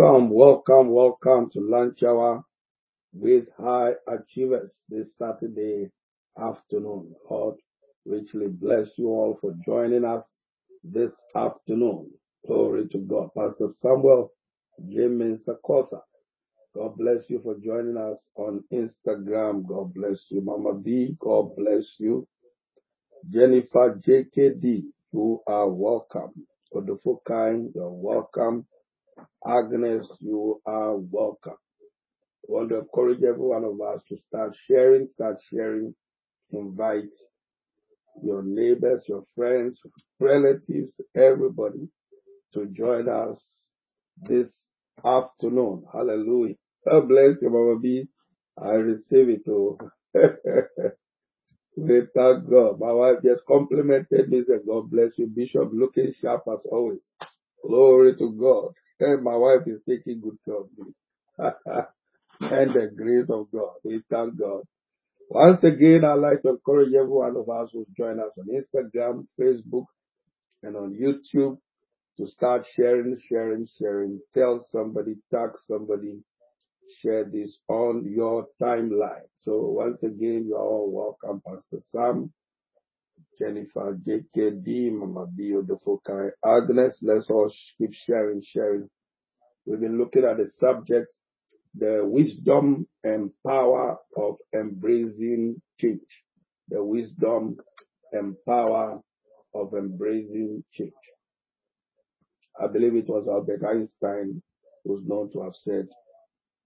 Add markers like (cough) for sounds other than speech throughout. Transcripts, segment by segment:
Welcome, welcome, welcome to lunch hour with high achievers this Saturday afternoon. Lord, richly bless you all for joining us this afternoon. Glory to God. Pastor Samuel Jimmy Sakosa. God bless you for joining us on Instagram. God bless you. Mama B, God bless you. Jennifer JKD, you are welcome. Odufukai, you're welcome. Agnes, you are welcome. I want to encourage every one of us to start sharing, start sharing, invite your neighbors, your friends, relatives, everybody to join us this afternoon. Hallelujah. God bless you, Mama B. I receive it. Oh. (laughs) we thank God. My wife just complimented me, said, God bless you, Bishop, looking sharp as always. Glory to God. And my wife is taking good care of me. (laughs) and the grace of God. We thank God. Once again, I'd like to encourage every one of us who join us on Instagram, Facebook, and on YouTube to start sharing, sharing, sharing. Tell somebody, tag somebody, share this on your timeline. So once again, you are all welcome, Pastor Sam, Jennifer, JKD, Mama Bio, Defokai, Agnes. Let's all keep sharing, sharing. We've been looking at the subject, the wisdom and power of embracing change. The wisdom and power of embracing change. I believe it was Albert Einstein who's known to have said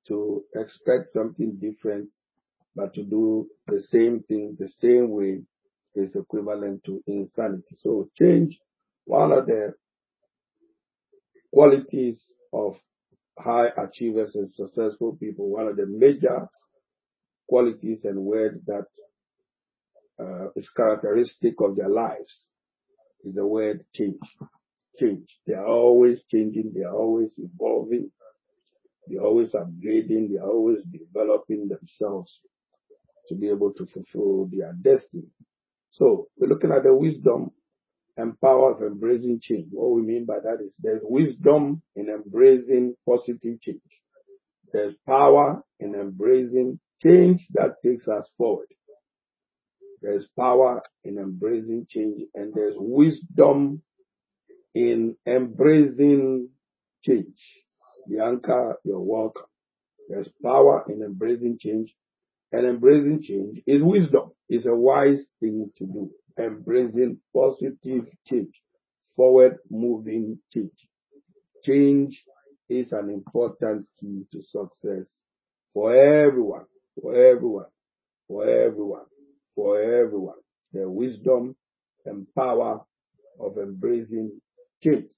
to expect something different, but to do the same thing the same way is equivalent to insanity. So change, one of the qualities of high achievers and successful people, one of the major qualities and words that uh, is characteristic of their lives is the word change. Change. They are always changing. They are always evolving. They're always upgrading. They're always developing themselves to be able to fulfill their destiny. So we're looking at the wisdom and power of embracing change. What we mean by that is there's wisdom in embracing positive change. There's power in embracing change that takes us forward. There's power in embracing change and there's wisdom in embracing change. Bianca, you're welcome. There's power in embracing change and embracing change is wisdom. It's a wise thing to do. Embracing positive change, forward moving change. Change is an important key to success for everyone, for everyone, for everyone, for everyone. The wisdom and power of embracing change.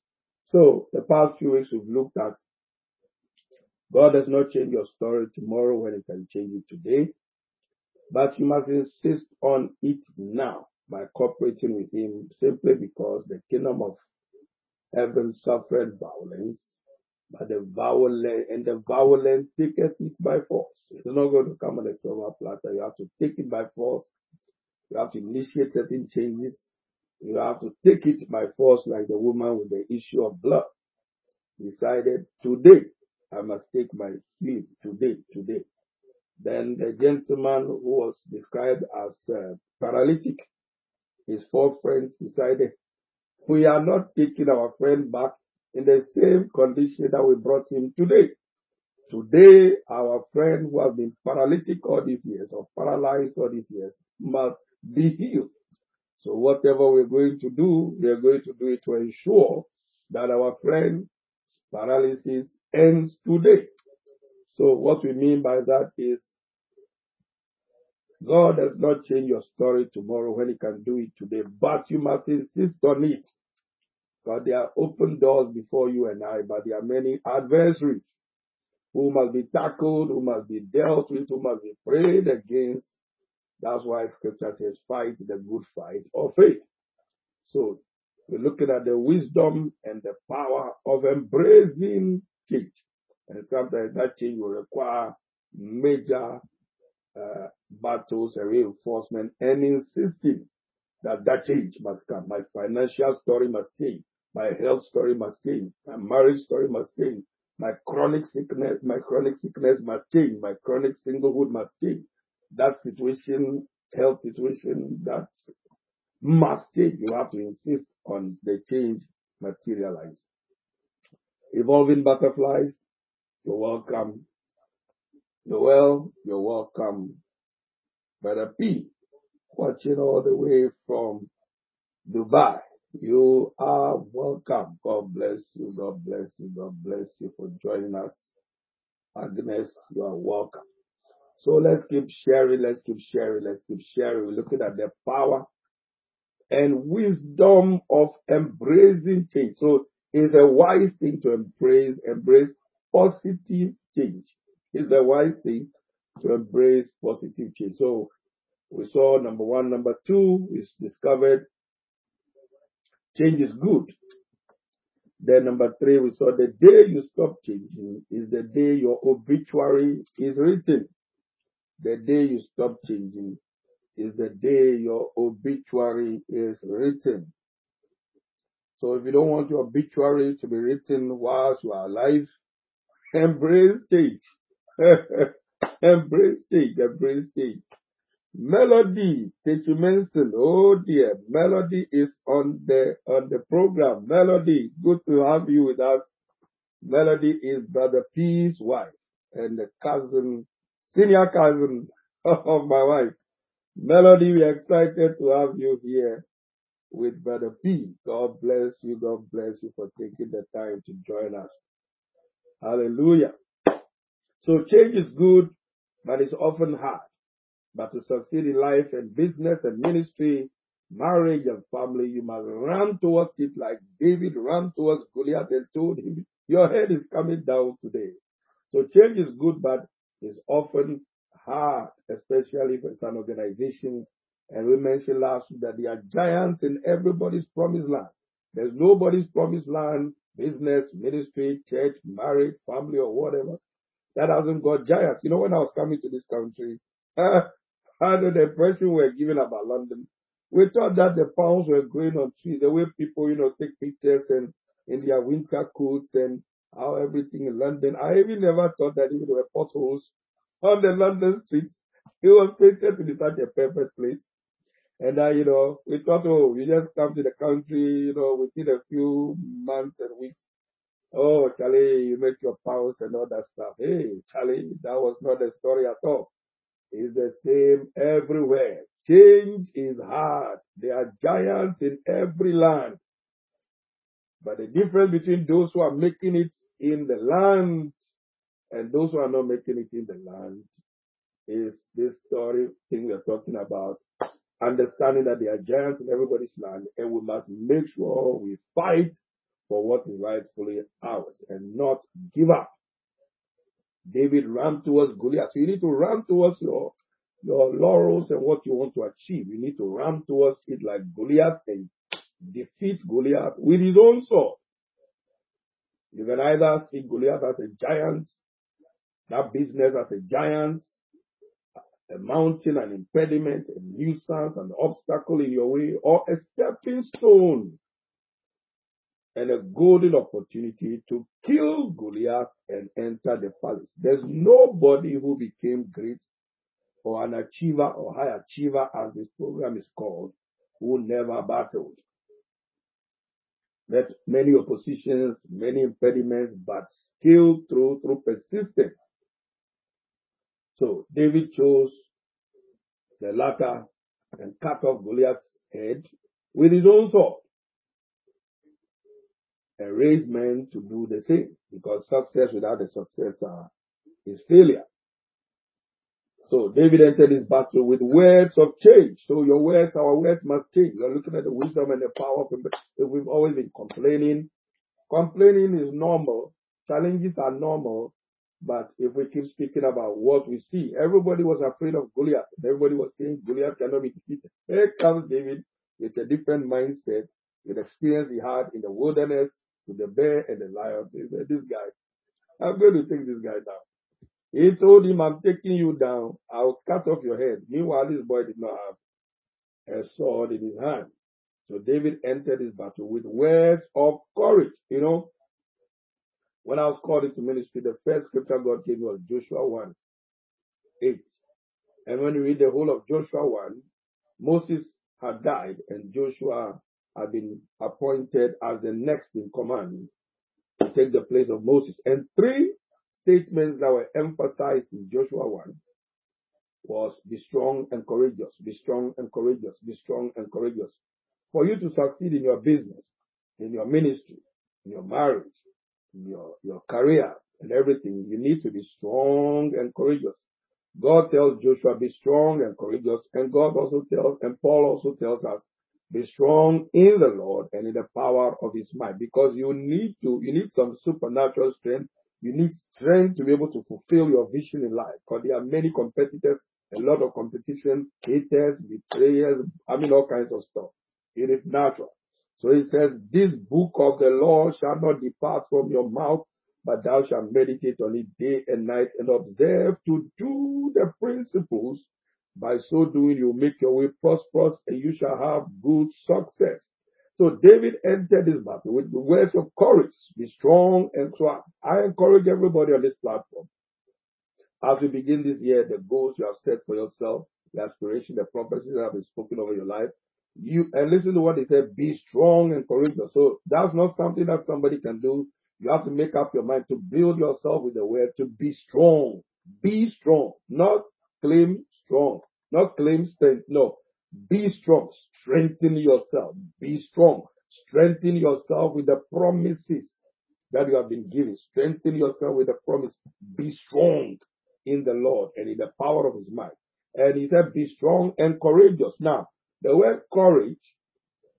So the past few weeks we've looked at God does not change your story tomorrow when He can change it today, but you must insist on it now by cooperating with Him simply because the kingdom of heaven suffered violence, but the violent and the violent taketh it by force. It's not going to come on a silver platter. You have to take it by force. You have to initiate certain changes. You have to take it by force, like the woman with the issue of blood decided today I must take my healing today, today. Then the gentleman who was described as uh, paralytic, his four friends decided, we are not taking our friend back in the same condition that we brought him today. Today, our friend who has been paralytic all these years or paralyzed all these years must be healed. So whatever we're going to do, we're going to do it to ensure that our friend's paralysis ends today. So what we mean by that is God does not change your story tomorrow when he can do it today, but you must insist on it. But there are open doors before you and I, but there are many adversaries who must be tackled, who must be dealt with, who must be prayed against. That's why scripture says fight the good fight of faith. So we're looking at the wisdom and the power of embracing change. And sometimes that change will require major uh, battles and reinforcement and insisting that that change must come. My financial story must change. My health story must change. My marriage story must change. My chronic sickness, my chronic sickness must change. My chronic singlehood must change. That situation, health situation, that must change. You have to insist on the change materialize. Evolving butterflies, you're welcome. Noel, you're welcome. Brother P, watching all the way from Dubai. You are welcome. God bless you. God bless you. God bless you for joining us. Agnes, you are welcome. So let's keep sharing. Let's keep sharing. Let's keep sharing. We're looking at the power and wisdom of embracing change. So it's a wise thing to embrace, embrace positive change. It's a wise thing to embrace positive change. So we saw number one, number two is discovered change is good. Then number three, we saw the day you stop changing is the day your obituary is written. The day you stop changing is the day your obituary is written. So if you don't want your obituary to be written whilst you are alive, embrace change. (laughs) embrace change, embrace change. Melody, Teacher Manson. Oh dear, Melody is on the on the program. Melody, good to have you with us. Melody is Brother P's wife and the cousin, senior cousin (laughs) of my wife. Melody, we're excited to have you here with Brother P. God bless you. God bless you for taking the time to join us. Hallelujah. So change is good, but it's often hard. But to succeed in life and business and ministry, marriage and family, you must run towards it like David ran towards Goliath and told him, your head is coming down today. So change is good, but it's often hard, especially if it's an organization. And we mentioned last week that there are giants in everybody's promised land. There's nobody's promised land, business, ministry, church, marriage, family, or whatever that hasn't got giants. You know, when I was coming to this country, (laughs) under the impression we were given about London, we thought that the pounds were growing on trees, the way people, you know, take pictures and in their winter coats and how everything in London. I even never thought that even there were potholes on the London streets. It was painted to be such a perfect place. And uh, you know, we thought, oh, we just come to the country, you know, within a few months and weeks. Oh, Charlie, you make your pounds and all that stuff. Hey, Charlie, that was not the story at all is the same everywhere. Change is hard. There are giants in every land. But the difference between those who are making it in the land and those who are not making it in the land is this story thing we're talking about. Understanding that there are giants in everybody's land and we must make sure we fight for what is rightfully ours and not give up. David ran towards Goliath. So you need to run towards your, your laurels and what you want to achieve. You need to run towards it like Goliath and defeat Goliath with his own sword. You can either see Goliath as a giant, that business as a giant, a mountain, an impediment, a nuisance, an obstacle in your way, or a stepping stone and a golden opportunity to kill Goliath and enter the palace. There's nobody who became great or an achiever or high achiever as this program is called who never battled. Met many oppositions, many impediments, but still through through persistence. So David chose the latter and cut off Goliath's head with his own sword and raise men to do the same because success without a successor is failure. So David entered this battle with words of change. So your words, our words must change. We're looking at the wisdom and the power of If we've always been complaining, complaining is normal. Challenges are normal. But if we keep speaking about what we see, everybody was afraid of Goliath. Everybody was saying Goliath cannot be defeated. Here comes David with a different mindset, with experience he had in the wilderness, with the bear and the lion. He said, this guy, I'm going to take this guy down. He told him, I'm taking you down. I'll cut off your head. Meanwhile, this boy did not have a sword in his hand. So David entered this battle with words of courage. You know, When I was called into ministry, the first scripture God gave me was Joshua 1 8. And when you read the whole of Joshua 1, Moses had died and Joshua had been appointed as the next in command to take the place of Moses. And three statements that were emphasized in Joshua 1 was be strong and courageous, be strong and courageous, be strong and courageous. For you to succeed in your business, in your ministry, in your marriage, your, your career and everything, you need to be strong and courageous. God tells Joshua, be strong and courageous. And God also tells, and Paul also tells us, be strong in the Lord and in the power of his might. Because you need to, you need some supernatural strength. You need strength to be able to fulfill your vision in life. Because there are many competitors, a lot of competition, haters, betrayers, I mean all kinds of stuff. It is natural. So he says, this book of the law shall not depart from your mouth, but thou shalt meditate on it day and night and observe to do the principles. By so doing, you make your way prosperous and you shall have good success. So David entered this battle with the words of courage, be strong and so I encourage everybody on this platform. As we begin this year, the goals you have set for yourself, the aspiration, the prophecies that have been spoken over your life, you and listen to what they said, be strong and courageous. So that's not something that somebody can do. You have to make up your mind to build yourself with the word to be strong. Be strong, not claim strong, not claim strength. No, be strong. Strengthen yourself. Be strong. Strengthen yourself with the promises that you have been given. Strengthen yourself with the promise. Be strong in the Lord and in the power of his might. And he said, be strong and courageous. Now, the word courage,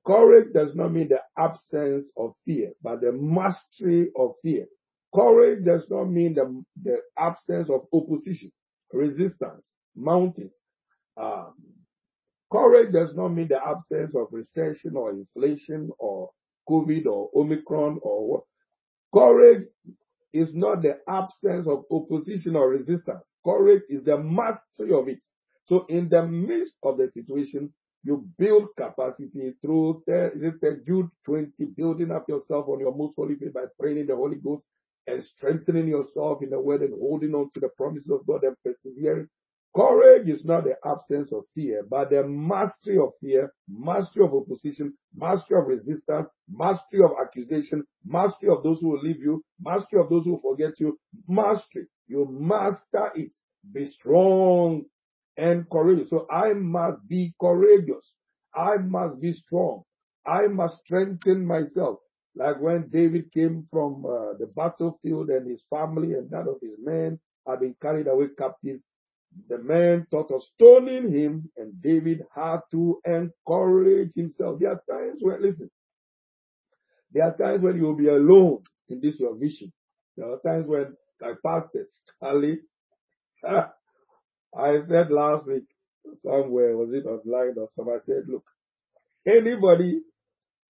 courage does not mean the absence of fear, but the mastery of fear. Courage does not mean the, the absence of opposition, resistance, mountains. Um, courage does not mean the absence of recession or inflation or COVID or Omicron or what. Courage is not the absence of opposition or resistance. Courage is the mastery of it. So in the midst of the situation, you build capacity through Jude 20, building up yourself on your most holy faith by praying in the Holy Ghost and strengthening yourself in the word and holding on to the promises of God and persevering. Courage is not the absence of fear, but the mastery of fear, mastery of opposition, mastery of resistance, mastery of accusation, mastery of those who will leave you, mastery of those who forget you, mastery. You master it. Be strong and courageous. So I must be courageous. I must be strong. I must strengthen myself. Like when David came from uh, the battlefield and his family and that of his men had been carried away captive, the men thought of stoning him and David had to encourage himself. There are times when, listen, there are times when you will be alone in this your vision. There are times when, like Pastor Stanley, (laughs) I said last week somewhere, was it online or somewhere, I said, look, anybody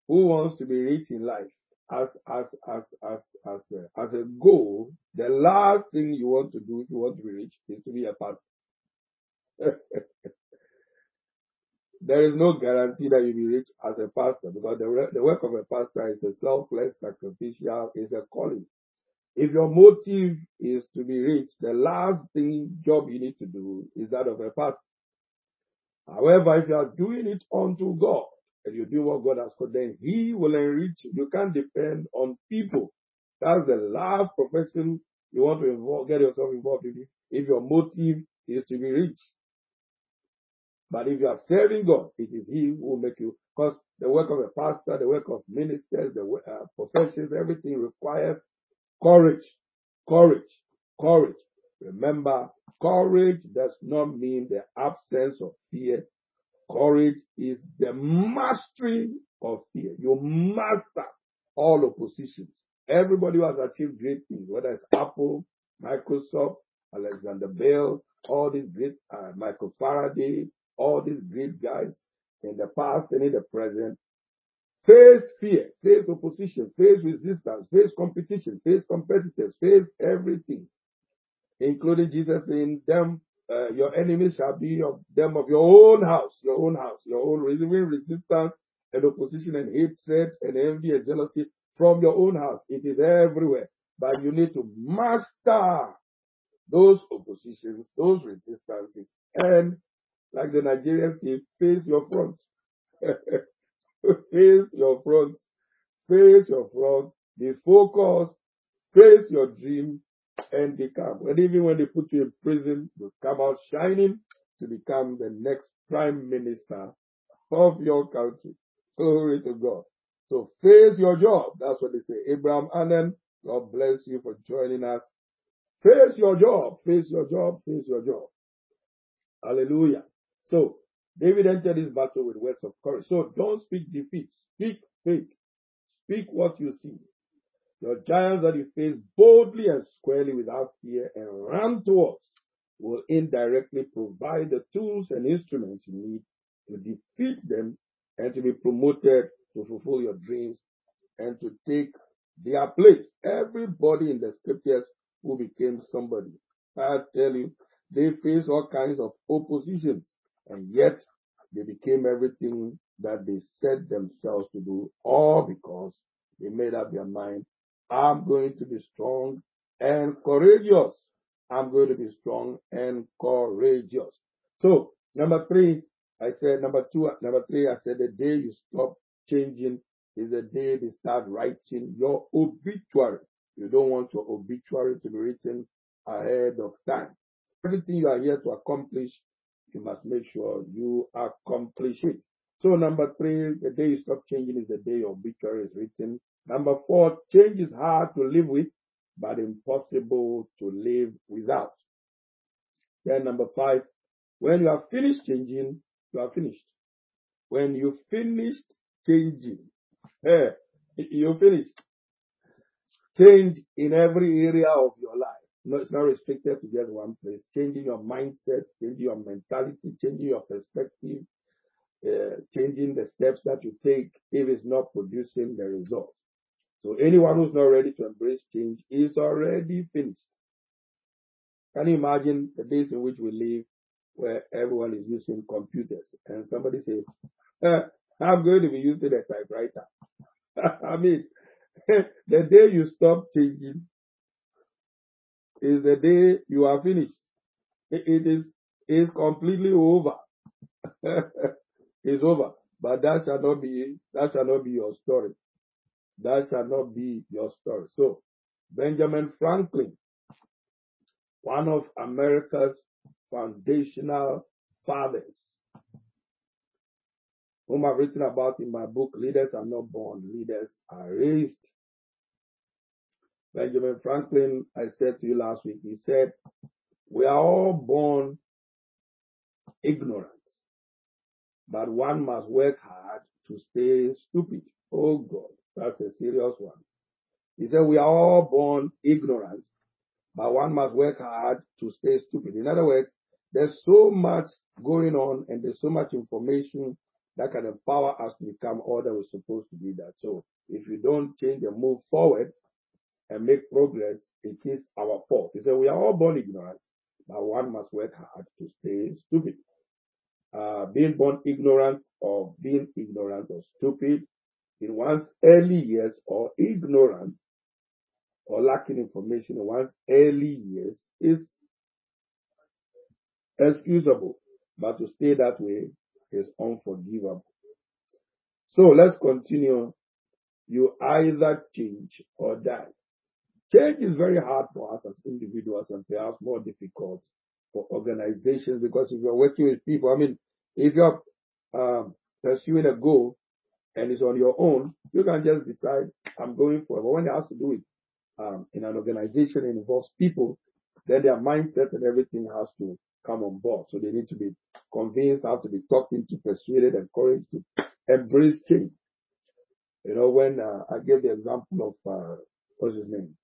who wants to be rich in life as, as, as, as, as, a, as a goal, the last thing you want to do if you want to be rich is to be a pastor. (laughs) there is no guarantee that you'll be rich as a pastor because the, the work of a pastor is a selfless, sacrificial, is a calling. If your motive is to be rich, the last thing job you need to do is that of a pastor. However, if you are doing it unto God and you do what God has called, then He will enrich you. You can't depend on people. That's the last profession you want to involve, get yourself involved in. If your motive is to be rich. But if you are serving God, it is He who will make you. Because the work of a pastor, the work of ministers, the uh, professions, everything requires Courage, courage, courage. Remember, courage does not mean the absence of fear. Courage is the mastery of fear. You master all oppositions. Everybody who has achieved great things, whether it's Apple, Microsoft, Alexander Bell, all these great, uh, Michael Faraday, all these great guys in the past and in the present, Face fear, face opposition, face resistance, face competition, face competitors, face everything, including Jesus saying, them, uh, your enemies shall be of them of your own house, your own house, your own resistance and opposition and hatred and envy and jealousy from your own house. It is everywhere. but you need to master those oppositions, those resistances, and like the Nigerians say, face your front. (laughs) (laughs) face your front. Face your front. Be focused. Face your dream and become. And even when they put you in prison, you come out shining to become the next prime minister of your country. Glory to God. So face your job. That's what they say. Abraham Annan, God bless you for joining us. Face your job. Face your job. Face your job. Hallelujah. So David entered this battle with words of courage. So don't speak defeat. Speak faith. Speak what you see. Your giants that you face boldly and squarely without fear and run towards will indirectly provide the tools and instruments you need to defeat them and to be promoted to fulfill your dreams and to take their place. Everybody in the scriptures who became somebody. I tell you, they faced all kinds of oppositions and yet they became everything that they set themselves to do, all because they made up their mind, I'm going to be strong and courageous. I'm going to be strong and courageous. So, number three, I said, number two, number three, I said, the day you stop changing is the day they start writing your obituary. You don't want your obituary to be written ahead of time. Everything you are here to accomplish, you must make sure you accomplish it. So number three, the day you stop changing is the day your obituary is written. Number four, change is hard to live with, but impossible to live without. Then number five, when you are finished changing, you are finished. When you finished changing, eh, you finished. Change in every area of your life. No, it's not restricted to just one place. Changing your mindset, changing your mentality, changing your perspective, uh, changing the steps that you take if it's not producing the results. So anyone who's not ready to embrace change is already finished. Can you imagine the days in which we live where everyone is using computers and somebody says, eh, I'm going to be using a typewriter. (laughs) I mean, (laughs) the day you stop changing is the day you are finished. it is is completely over. (laughs) it's over. But that shall not be that shall not be your story. That shall not be your story. So Benjamin Franklin, one of America's foundational fathers, whom I've written about in my book, Leaders Are Not Born, Leaders Are Raised. Benjamin Franklin, I said to you last week, he said, we are all born ignorant, but one must work hard to stay stupid. Oh God, that's a serious one. He said, we are all born ignorant, but one must work hard to stay stupid. In other words, there's so much going on and there's so much information that can empower us to become all that we're supposed to be that. So if you don't change and move forward, and make progress, it is our fault. He said, we are all born ignorant, but one must work hard to stay stupid. Uh, being born ignorant or being ignorant or stupid in one's early years or ignorant or lacking information in one's early years is excusable, but to stay that way is unforgivable. So let's continue. You either change or die. Change is very hard for us as individuals and perhaps more difficult for organizations because if you're working with people, I mean, if you're um, pursuing a goal and it's on your own, you can just decide, I'm going for it. But when it has to do with um, in an organization and involves people, then their mindset and everything has to come on board. So they need to be convinced, have to be talked into, persuaded, encouraged to embrace change. You know, when uh, I gave the example of, uh, what's his name?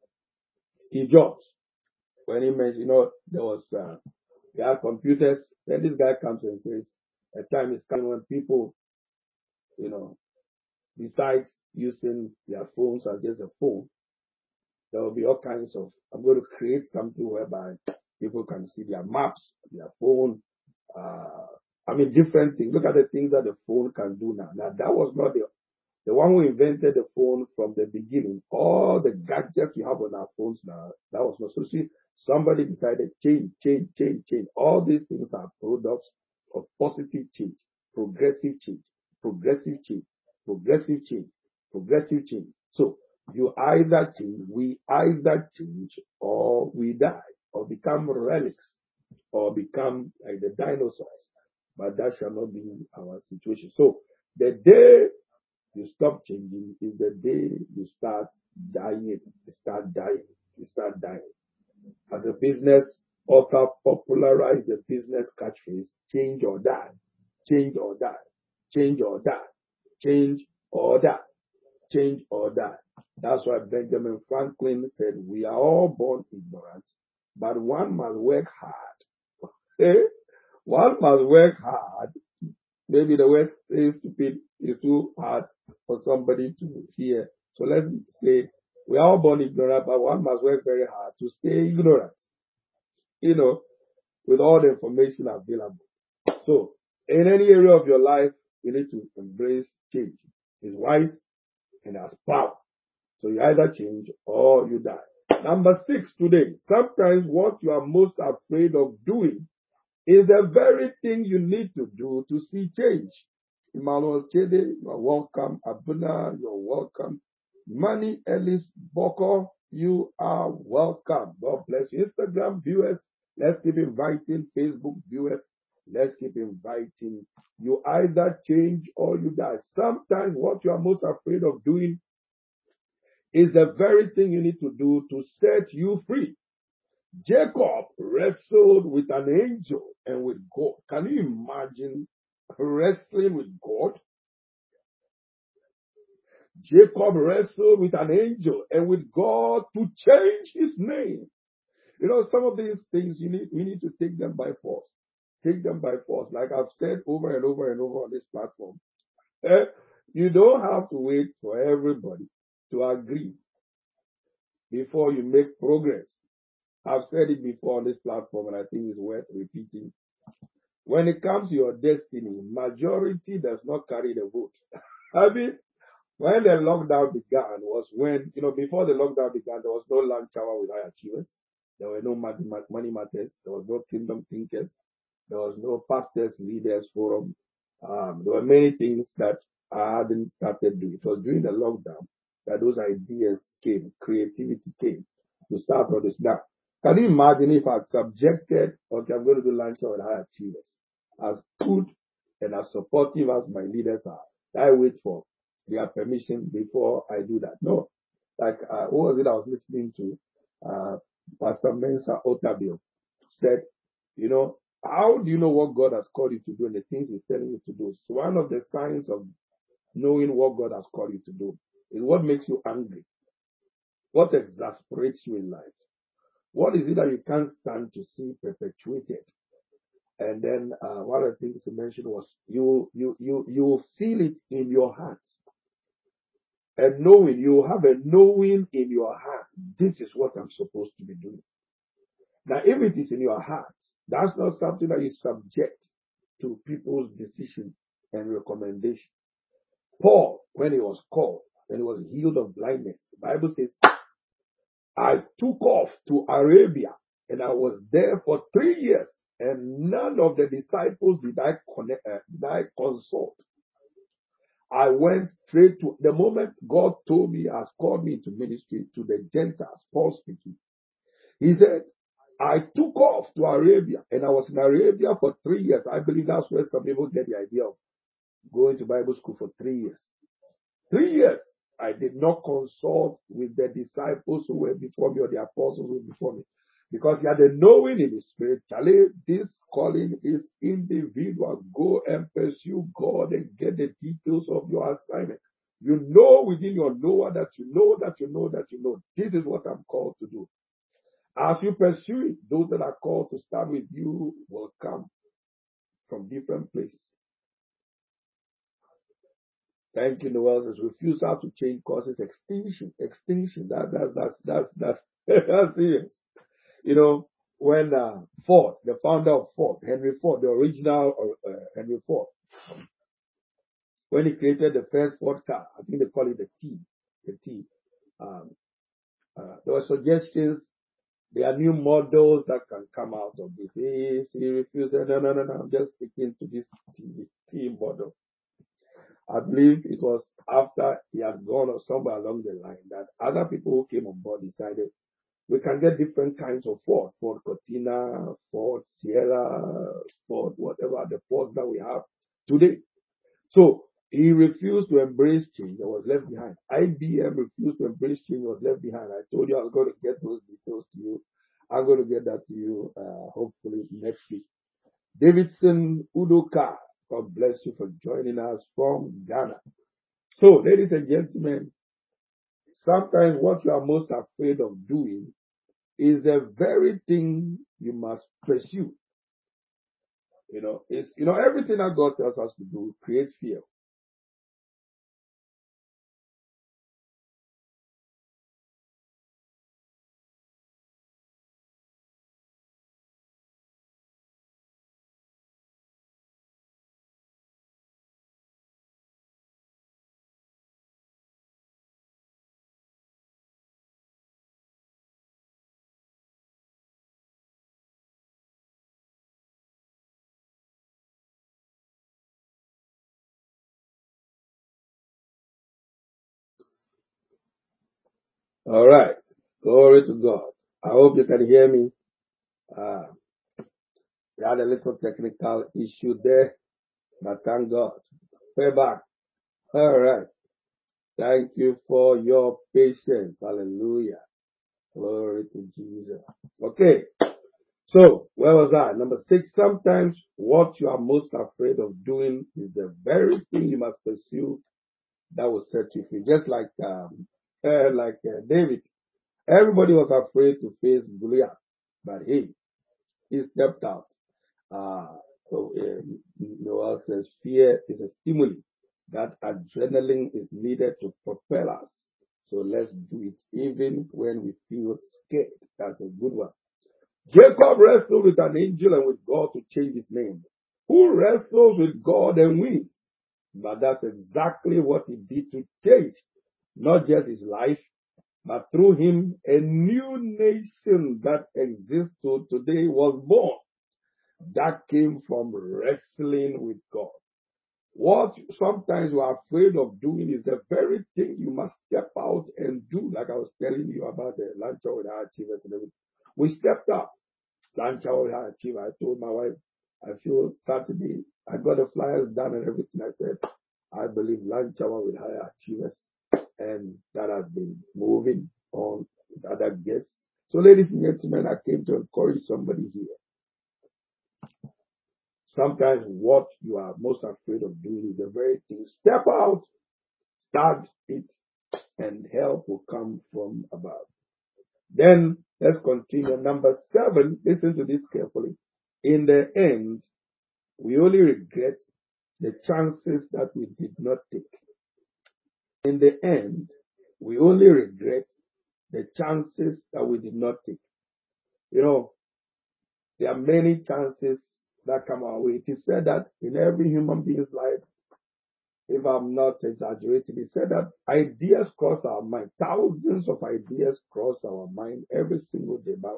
Steve Jobs. When he mentioned, you know, there was, uh, they had computers. Then this guy comes and says, a time is coming when people, you know, besides using their phones as just a phone, there will be all kinds of, I'm going to create something whereby people can see their maps, their phone, uh, I mean, different things. Look at the things that the phone can do now. Now, that was not the The one who invented the phone from the beginning, all the gadgets you have on our phones now, that was not so. See, somebody decided change, change, change, change. All these things are products of positive change, progressive change, progressive change, progressive change, progressive change. So you either change, we either change or we die or become relics or become like the dinosaurs. But that shall not be our situation. So the day you stop changing is the day you start dying. You start dying. You start dying. As a business author, popularize the business catchphrase, change or die. Change or die. Change or die. Change or die. Change or die. That's why Benjamin Franklin said, we are all born ignorant, but one must work hard. (laughs) One must work hard. Maybe the word is stupid is too hard for somebody to hear. So let's say we are all born ignorant, but one must work very hard to stay ignorant. You know, with all the information available. So in any area of your life, you need to embrace change. It's wise and has power. So you either change or you die. Number six today, sometimes what you are most afraid of doing is the very thing you need to do to see change. Emmanuel Chede, you are welcome. Abuna, you're welcome. Money Ellis Boko, you are welcome. God bless you. Instagram viewers, let's keep inviting. Facebook viewers, let's keep inviting. You either change or you die. Sometimes what you are most afraid of doing is the very thing you need to do to set you free. Jacob wrestled with an angel and with God. Can you imagine wrestling with God? Jacob wrestled with an angel and with God to change his name. You know, some of these things you need, we need to take them by force. Take them by force. Like I've said over and over and over on this platform. Eh, you don't have to wait for everybody to agree before you make progress. I've said it before on this platform and I think it's worth repeating. When it comes to your destiny, majority does not carry the vote. (laughs) I mean, when the lockdown began was when, you know, before the lockdown began, there was no lunch hour with high achievers. There were no money matters. There was no kingdom thinkers. There was no pastors, leaders forum. Um, there were many things that I hadn't started doing. It was during the lockdown that those ideas came, creativity came to start all this. Now, can you imagine if I subjected, okay, I'm going to do lunch with high achievers, as good and as supportive as my leaders are, I wait for their permission before I do that. No. Like, uh, what was it I was listening to? Uh, Pastor Mensa Otabil said, you know, how do you know what God has called you to do and the things He's telling you to do? So one of the signs of knowing what God has called you to do is what makes you angry. What exasperates you in life? What is it that you can't stand to see perpetuated? And then uh, one of the things he mentioned was you you you you feel it in your heart. And knowing you have a knowing in your heart, this is what I'm supposed to be doing. Now, if it is in your heart, that's not something that is subject to people's decision and recommendation. Paul, when he was called, when he was healed of blindness, the Bible says I took off to Arabia and I was there for three years and none of the disciples did I connect, uh, did I consult. I went straight to the moment God told me, has called me to ministry to the Gentiles, Paul speaking. He said, I took off to Arabia and I was in Arabia for three years. I believe that's where some people get the idea of going to Bible school for three years. Three years. I did not consult with the disciples who were before me or the apostles who were before me. Because he had a knowing in the spirit, this calling is individual. Go and pursue God and get the details of your assignment. You know within your knower that you know that you know that you know. This is what I'm called to do. As you pursue it, those that are called to start with you will come from different places. Thank you, Noel says refusal to change causes extinction. Extinction. That, that, that's, that's, that's, (laughs) that's serious. You know, when uh, Ford, the founder of Ford, Henry Ford, the original uh, Henry Ford, when he created the first Ford car. I think they call it the T, the T. Um, uh, there were suggestions. There are new models that can come out of this. He, he refused. No, no, no, no. I'm just sticking to this T, T model. I believe it was after he had gone or somewhere along the line that other people who came on board decided we can get different kinds of Ford, Ford Cortina, Ford Sierra, Ford, whatever the Fords that we have today. So he refused to embrace change and was left behind. IBM refused to embrace change and was left behind. I told you I was going to get those details to you. I'm going to get that to you, uh, hopefully next week. Davidson Udoka, God bless you for joining us from Ghana. So, ladies and gentlemen, sometimes what you are most afraid of doing is the very thing you must pursue. You know, it's, you know, everything that God tells us to do creates fear. All right. Glory to God. I hope you can hear me. Uh, we had a little technical issue there, but thank God. We're back. All right. Thank you for your patience. Hallelujah. Glory to Jesus. Okay. So where was I? Number six, sometimes what you are most afraid of doing is the very thing you must pursue that will set you free. Just like, um, uh, like uh, David. Everybody was afraid to face Goliath, but he, he stepped out. Uh, so uh, Noel says fear is a stimuli. That adrenaline is needed to propel us. So let's do it even when we feel scared. That's a good one. Jacob wrestled with an angel and with God to change his name. Who wrestles with God and wins? But that's exactly what he did to change not just his life, but through him a new nation that exists to today was born. That came from wrestling with God. What sometimes you are afraid of doing is the very thing you must step out and do, like I was telling you about the lunch with our achievers and everything. We stepped up. Lunch with our achiever. I told my wife, I feel Saturday, I got the flyers done and everything. I said, I believe lunch hour with higher achievers and that has been moving on with other guests. So ladies and gentlemen, I came to encourage somebody here. Sometimes what you are most afraid of doing is the very thing. Step out, start it, and help will come from above. Then let's continue. Number seven, listen to this carefully. In the end, we only regret the chances that we did not take. In the end, we only regret the chances that we did not take. You know, there are many chances that come our way. It is said that in every human being's life, if I'm not exaggerating, it said that ideas cross our mind. Thousands of ideas cross our mind every single day, but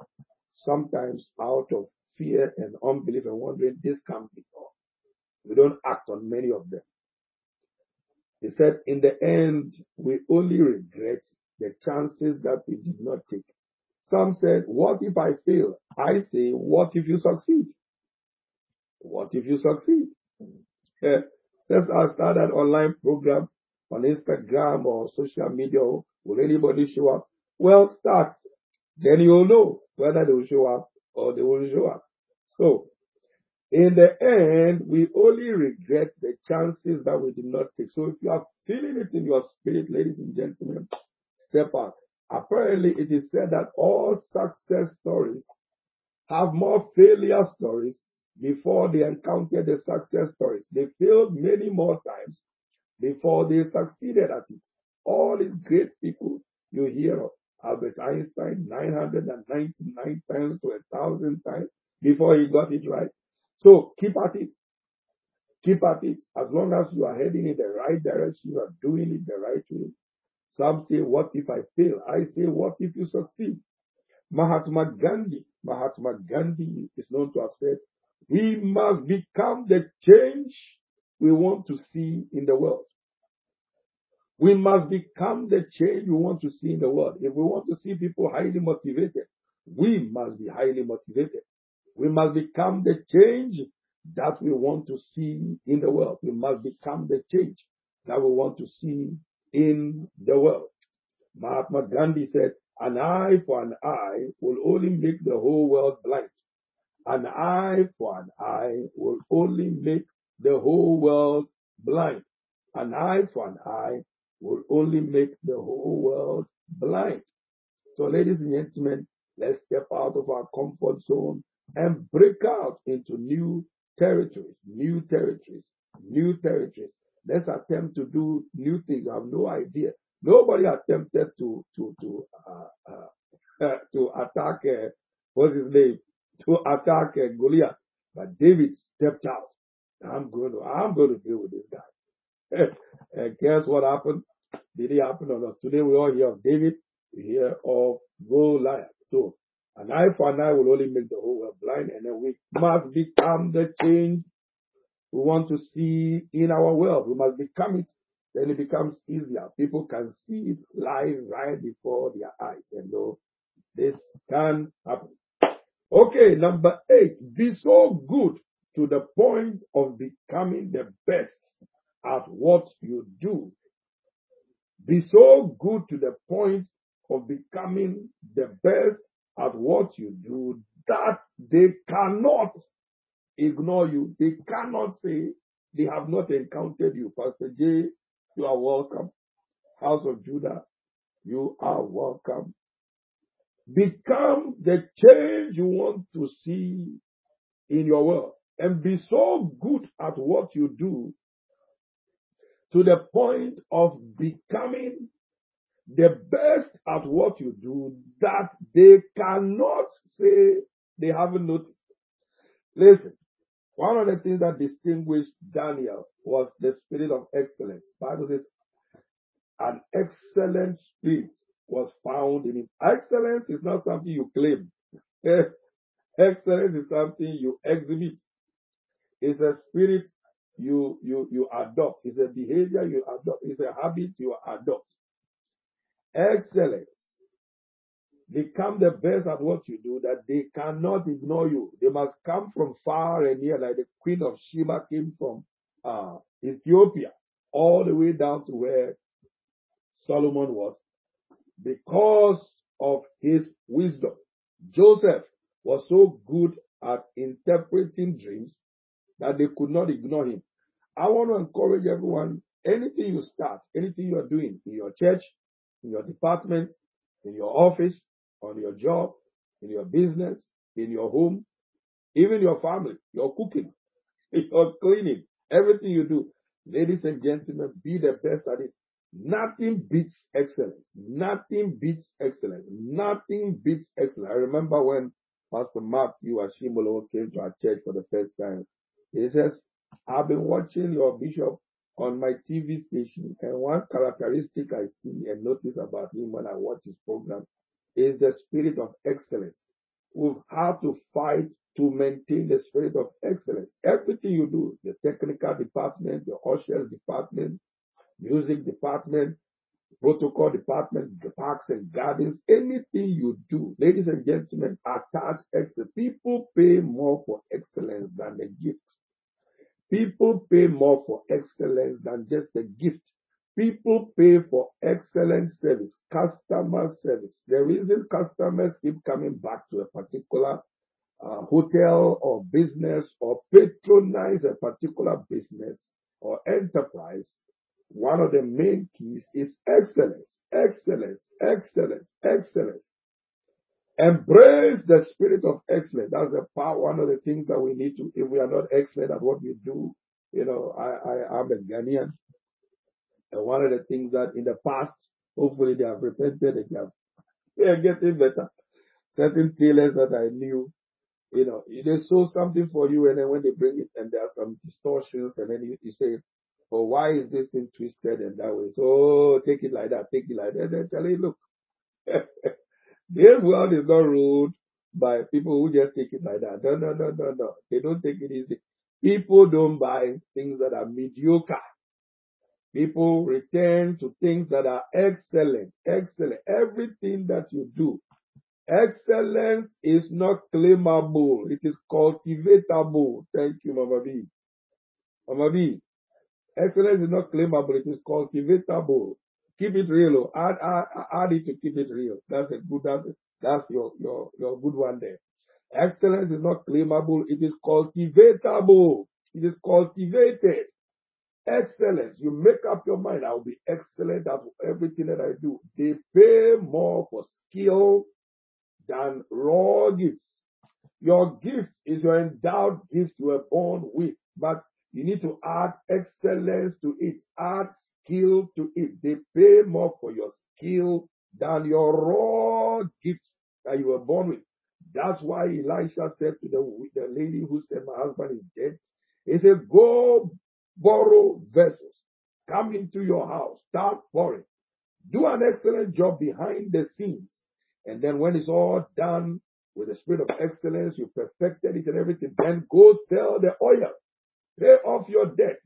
sometimes out of fear and unbelief and wondering this can't be. We don't act on many of them. He said, in the end, we only regret the chances that we did not take. Some said, what if I fail? I say, what if you succeed? What if you succeed? Yeah. Since start started online program on Instagram or social media, will anybody show up? Well, start. Then you'll know whether they will show up or they won't show up. So, in the end, we only regret the chances that we did not take. So if you are feeling it in your spirit, ladies and gentlemen, step out. Apparently, it is said that all success stories have more failure stories before they encounter the success stories. They failed many more times before they succeeded at it. All these great people you hear of, Albert Einstein, 999 times to a thousand times before he got it right. So keep at it. Keep at it. As long as you are heading in the right direction, you are doing it the right way. Some say, what if I fail? I say, what if you succeed? Mahatma Gandhi, Mahatma Gandhi is known to have said, we must become the change we want to see in the world. We must become the change we want to see in the world. If we want to see people highly motivated, we must be highly motivated. We must become the change that we want to see in the world. We must become the change that we want to see in the world. Mahatma Gandhi said, an eye for an eye will only make the whole world blind. An eye for an eye will only make the whole world blind. An eye for an eye will only make the whole world blind. So ladies and gentlemen, let's step out of our comfort zone and break out into new territories, new territories, new territories. Let's attempt to do new things. I have no idea. Nobody attempted to to to uh, uh, (laughs) to attack uh, what's his name (laughs) to attack uh, Goliath, but David stepped out. I'm going to I'm going to deal with this guy. (laughs) and guess what happened? Did it happen or not? Today we all hear of David, we hear of Goliath. So an eye for an eye will only make the whole world blind, and then we must become the change we want to see in our world. We must become it. Then it becomes easier. People can see it live right before their eyes, and know this can happen. Okay, number eight, be so good to the point of becoming the best at what you do. Be so good to the point of becoming the best at what you do that they cannot ignore you. They cannot say they have not encountered you. Pastor J, you are welcome. House of Judah, you are welcome. Become the change you want to see in your world and be so good at what you do to the point of becoming the best at what you do that they cannot say they haven't noticed. Listen, one of the things that distinguished Daniel was the spirit of excellence. Bible says an excellent spirit was found in him. Excellence is not something you claim. (laughs) excellence is something you exhibit. It's a spirit you you you adopt. It's a behavior you adopt. It's a habit you adopt. Excellence. Become the best at what you do that they cannot ignore you. They must come from far and near, like the Queen of Sheba came from uh, Ethiopia all the way down to where Solomon was because of his wisdom. Joseph was so good at interpreting dreams that they could not ignore him. I want to encourage everyone, anything you start, anything you are doing in your church, in your department, in your office, on your job, in your business, in your home, even your family, your cooking, (laughs) your cleaning, everything you do. Ladies and gentlemen, be the best at it. Nothing beats excellence. Nothing beats excellence. Nothing beats excellence. I remember when Pastor Matthew Ashimolowo came to our church for the first time. He says, I've been watching your bishop on my TV station, and one characteristic I see and notice about him when I watch his program is the spirit of excellence. We have to fight to maintain the spirit of excellence. Everything you do, the technical department, the ushers department, music department, protocol department, the parks and gardens, anything you do, ladies and gentlemen, attach excellence. People pay more for excellence than the gift. People pay more for excellence than just a gift. People pay for excellent service, customer service. The reason customers keep coming back to a particular uh, hotel or business or patronize a particular business or enterprise, one of the main keys is excellence, excellence, excellence, excellence. Embrace the spirit of excellence. That's the part, one of the things that we need to, if we are not excellent at what we do, you know, I, I am a Ghanaian. And one of the things that in the past, hopefully they have repented they, have, they are getting better. Certain tailors that I knew, You know, they sow something for you, and then when they bring it, and there are some distortions, and then you, you say, "Oh, why is this thing twisted and that way?" So oh, take it like that, take it like that. And then tell you, look, this world is not ruled by people who just take it like that. No, no, no, no, no. They don't take it easy. People don't buy things that are mediocre. People return to things that are excellent, excellent. Everything that you do, excellence is not claimable. It is cultivatable. Thank you, Mama B. Mama B. Excellence is not claimable. It is cultivatable. Keep it real. Oh. Add, add, add it to keep it real. That's a good, that's, that's your, your, your good one there. Excellence is not claimable. It is cultivatable. It is cultivated. Excellence. You make up your mind. I will be excellent at everything that I do. They pay more for skill than raw gifts. Your gift is your endowed gift you were born with, but you need to add excellence to it. Add skill to it. They pay more for your skill than your raw gifts that you were born with. That's why Elisha said to the, the lady who said, My husband is dead. He said, Go borrow vessels. Come into your house. Start pouring. Do an excellent job behind the scenes. And then when it's all done with the spirit of excellence, you perfected it and everything, then go sell the oil. Pay off your debt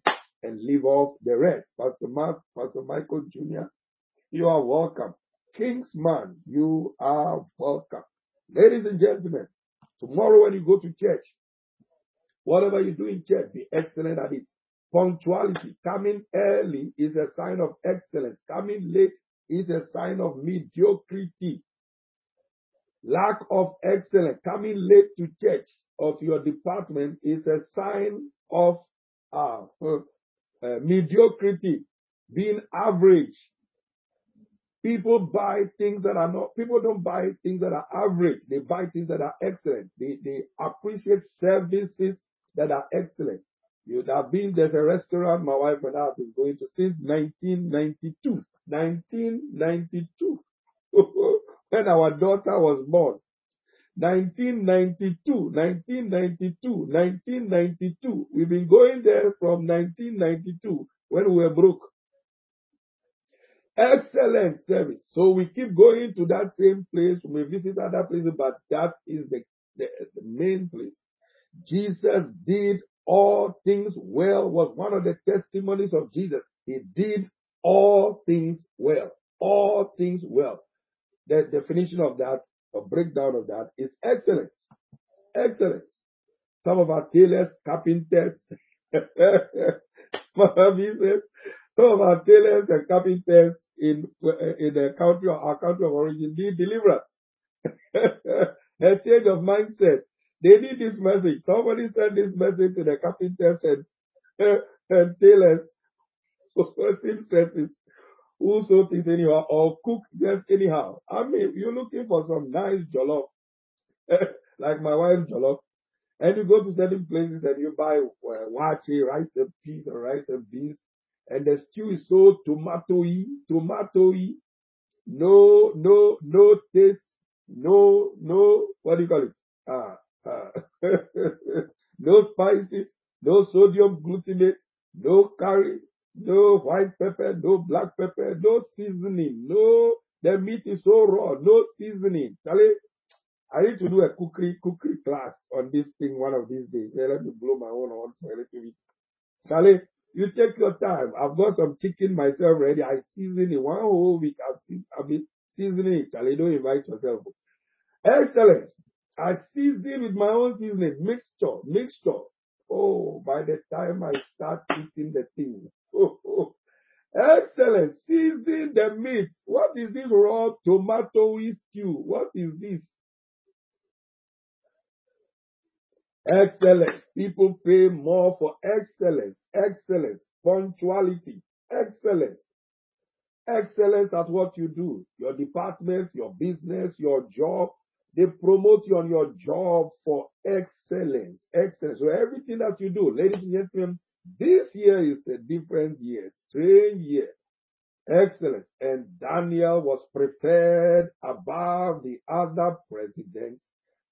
and leave off the rest. Pastor Mark, Pastor Michael Jr., you are welcome. Kingsman, you are welcome. Ladies and gentlemen, tomorrow when you go to church, whatever you do in church, be excellent at it. Punctuality, coming early is a sign of excellence. Coming late is a sign of mediocrity. Lack of excellence, coming late to church of your department is a sign of uh, uh, mediocrity, being average. People buy things that are not, people don't buy things that are average. They buy things that are excellent. They, they appreciate services that are excellent. You'd have been, there's a restaurant my wife and I have been going to since 1992. 1992. (laughs) when our daughter was born. 1992, 1992, 1992. We've been going there from 1992 when we were broke. Excellent service. So we keep going to that same place. We visit other places, but that is the, the, the main place. Jesus did all things well was one of the testimonies of Jesus. He did all things well. All things well. The definition of that, a breakdown of that is excellence. Excellence. Some of our tailors, carpenters, (laughs) some of our tailors and carpenters in in the country, our country of origin, need deliverance. (laughs) a change of mindset. They need this message. Somebody sent this message to the carpenters and, (laughs) and tailors, seamstresses, who sew things anyhow or cook just anyhow. I mean, you're looking for some nice jollof, (laughs) like my wife's jollof, and you go to certain places and you buy uh, waakye, rice and peas or rice and beans, and the stew is so tomatoey, tomatoey, no, no, no taste, no, no, what do you call it? Ah, ah. (laughs) no spices, no sodium glutamate, no curry, no white pepper, no black pepper, no seasoning, no, the meat is so raw, no seasoning. Charlie, I need to do a cookery, cookery class on this thing one of these days. let me blow my own horn for a little bit. Charlie, you take your time. I've got some chicken myself ready. I season it one whole week. I've, I've been seasoning it. Charlie, don't invite yourself. Excellence. I season with my own seasoning, mixture, mixture. Oh, by the time I start eating the thing. (laughs) excellent. Season the meat. What is this raw tomato stew? What is this? Excellence. People pay more for excellence, excellence, punctuality, excellence. Excellence at what you do, your department, your business, your job, they promote you on your job for excellence. Excellence. So everything that you do, ladies and gentlemen, this year is a different year, strange year. Excellent. And Daniel was prepared above the other presidents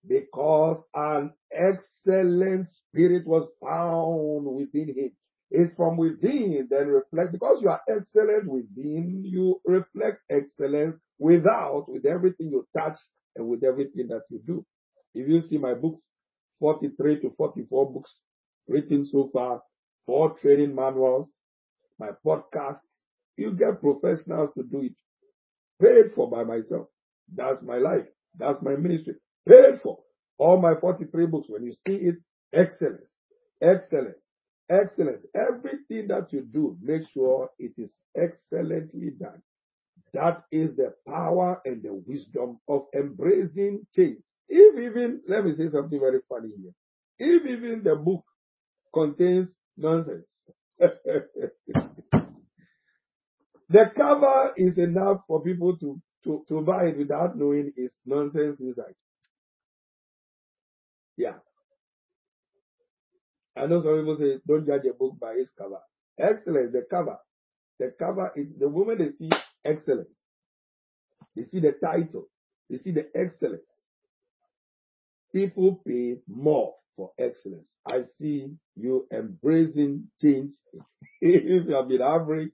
because an excellent spirit was found within him. It's from within, then reflect. Because you are excellent within, you reflect excellence without, with everything you touch and with everything that you do. If you see my books, 43 to 44 books written so far, four training manuals, my podcasts, you get professionals to do it. Paid for by myself. That's my life. That's my ministry. Paid for. All my 43 books, when you see it, excellence, excellence, excellence. Everything that you do, make sure it is excellently done. That is the power and the wisdom of embracing change. If even, let me say something very funny here. If even the book contains nonsense, the cover is enough for people to, to, to buy it without knowing it's nonsense inside. Yeah. I know some people say, don't judge a book by its cover. Excellence, the cover. The cover is the woman they see excellence. They see the title. They see the excellence. People pay more for excellence. I see you embracing change. (laughs) if you have been average,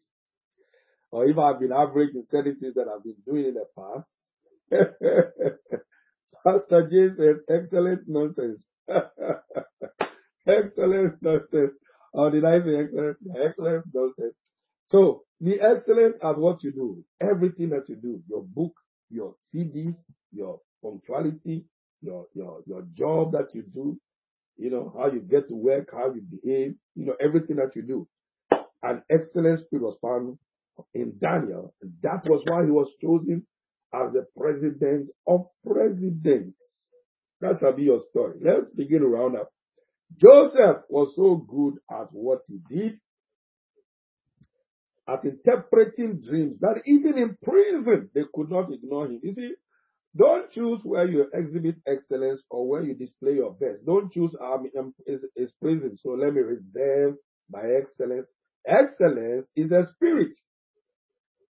or if I've been average in certain things that I've been doing in the past, (laughs) Pastor James says, excellent nonsense. (laughs) excellent nonsense. Or did I say excellent? Excellent nonsense. So be excellent at what you do. Everything that you do, your book, your CDs, your punctuality, your, your, your job that you do, you know, how you get to work, how you behave, you know, everything that you do. An excellent spirit was found in Daniel. And that was why he was chosen as the president of presidents. That shall be your story. Let's begin round up. Joseph was so good at what he did, at interpreting dreams, that even in prison, they could not ignore him. You see, don't choose where you exhibit excellence or where you display your best. Don't choose um, um is, is prison. So let me reserve my excellence. Excellence is a spirit.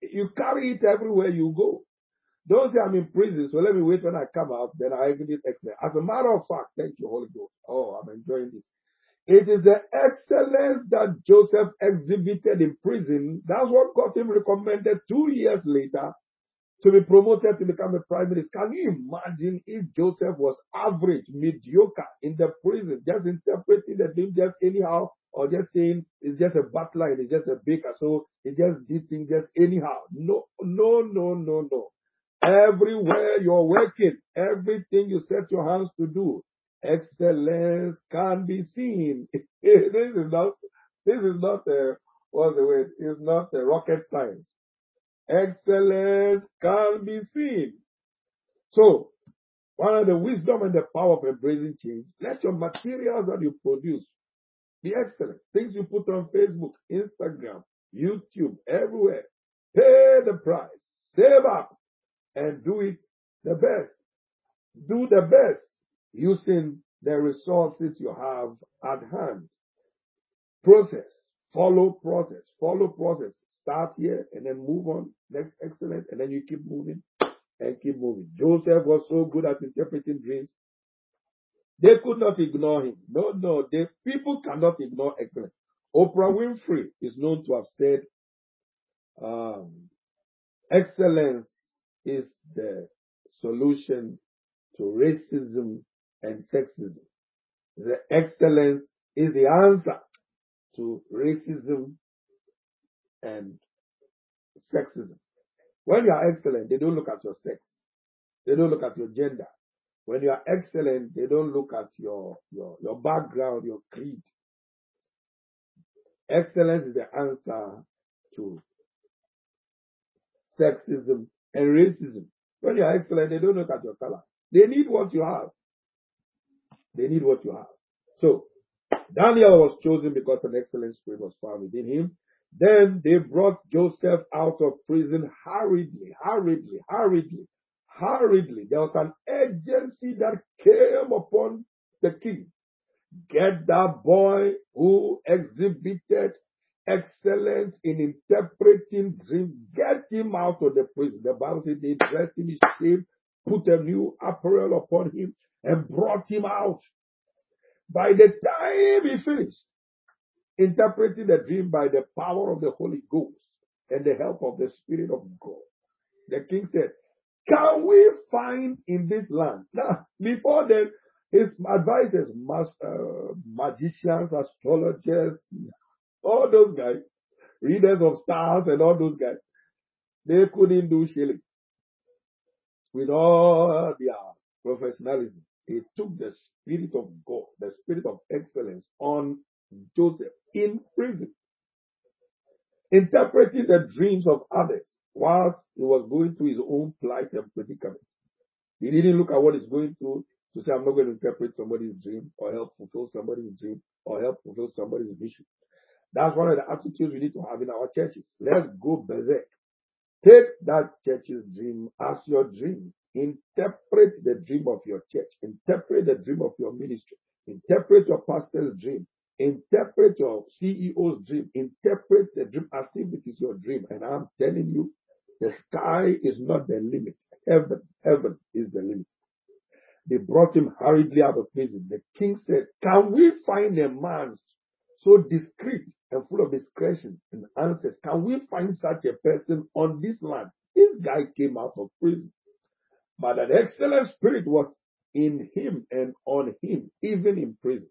You carry it everywhere you go. Don't say I'm in prison, so let me wait when I come out, then I exhibit excellence. As a matter of fact, thank you, Holy Ghost. Oh, I'm enjoying this. It is the excellence that Joseph exhibited in prison. That's what got him recommended two years later to be promoted to become a prime minister. Can you imagine if Joseph was average, mediocre in the prison, just interpreting the dream just anyhow, or just saying it's just a butler and it's just a baker, so he just did things just anyhow. No, no, no, no, no. Everywhere you're working, everything you set your hands to do, excellence can be seen. (laughs) this is not, this is not a, what's the word? It's not a rocket science. Excellence can be seen. So, one of the wisdom and the power of embracing change, let your materials that you produce be excellent. Things you put on Facebook, Instagram, YouTube, everywhere. Pay the price. Save up and do it the best. Do the best using the resources you have at hand. Process. Follow process. Follow process. Start here and then move on. Next excellent. And then you keep moving and keep moving. Joseph was so good at interpreting dreams. They could not ignore him. No, no, the people cannot ignore excellence. Oprah Winfrey is known to have said, um, excellence is the solution to racism and sexism. The excellence is the answer to racism and sexism. When you are excellent, they don't look at your sex. They don't look at your gender. When you are excellent, they don't look at your, your, your background, your creed. Excellence is the answer to sexism and racism. When you are excellent, they don't look at your color. They need what you have. They need what you have. So, Daniel was chosen because an excellent spirit was found within him. Then they brought Joseph out of prison hurriedly, hurriedly, hurriedly, hurriedly. There was an urgency that came upon the king. Get that boy who exhibited excellence in interpreting dreams. Get him out of the prison. The Bible says they dressed him in shame, put a new apparel upon him, and brought him out. By the time he finished interpreting the dream by the power of the Holy Ghost and the help of the Spirit of God, the king said, Can we find in this land? Now, before then, his advisors, uh, magicians, astrologers, all those guys, readers of stars and all those guys, they couldn't do shilling with all their professionalism. It took the Spirit of God, the Spirit of excellence on Joseph in prison, interpreting the dreams of others whilst he was going through his own plight and predicament. He didn't look at what he's going through to say, I'm not going to interpret somebody's dream or help fulfill somebody's dream or help fulfill somebody's vision. That's one of the attitudes we need to have in our churches. Let's go berserk. Take that church's dream as your dream. Interpret the dream of your church. Interpret the dream of your ministry. Interpret your pastor's dream. Interpret your CEO's dream. Interpret the dream as if it is your dream. And I'm telling you, the sky is not the limit. Heaven, heaven is the limit. They brought him hurriedly out of prison. The king said, Can we find a man so discreet and full of discretion and answers? Can we find such a person on this land? This guy came out of prison. But an excellent spirit was in him and on him, even in prison.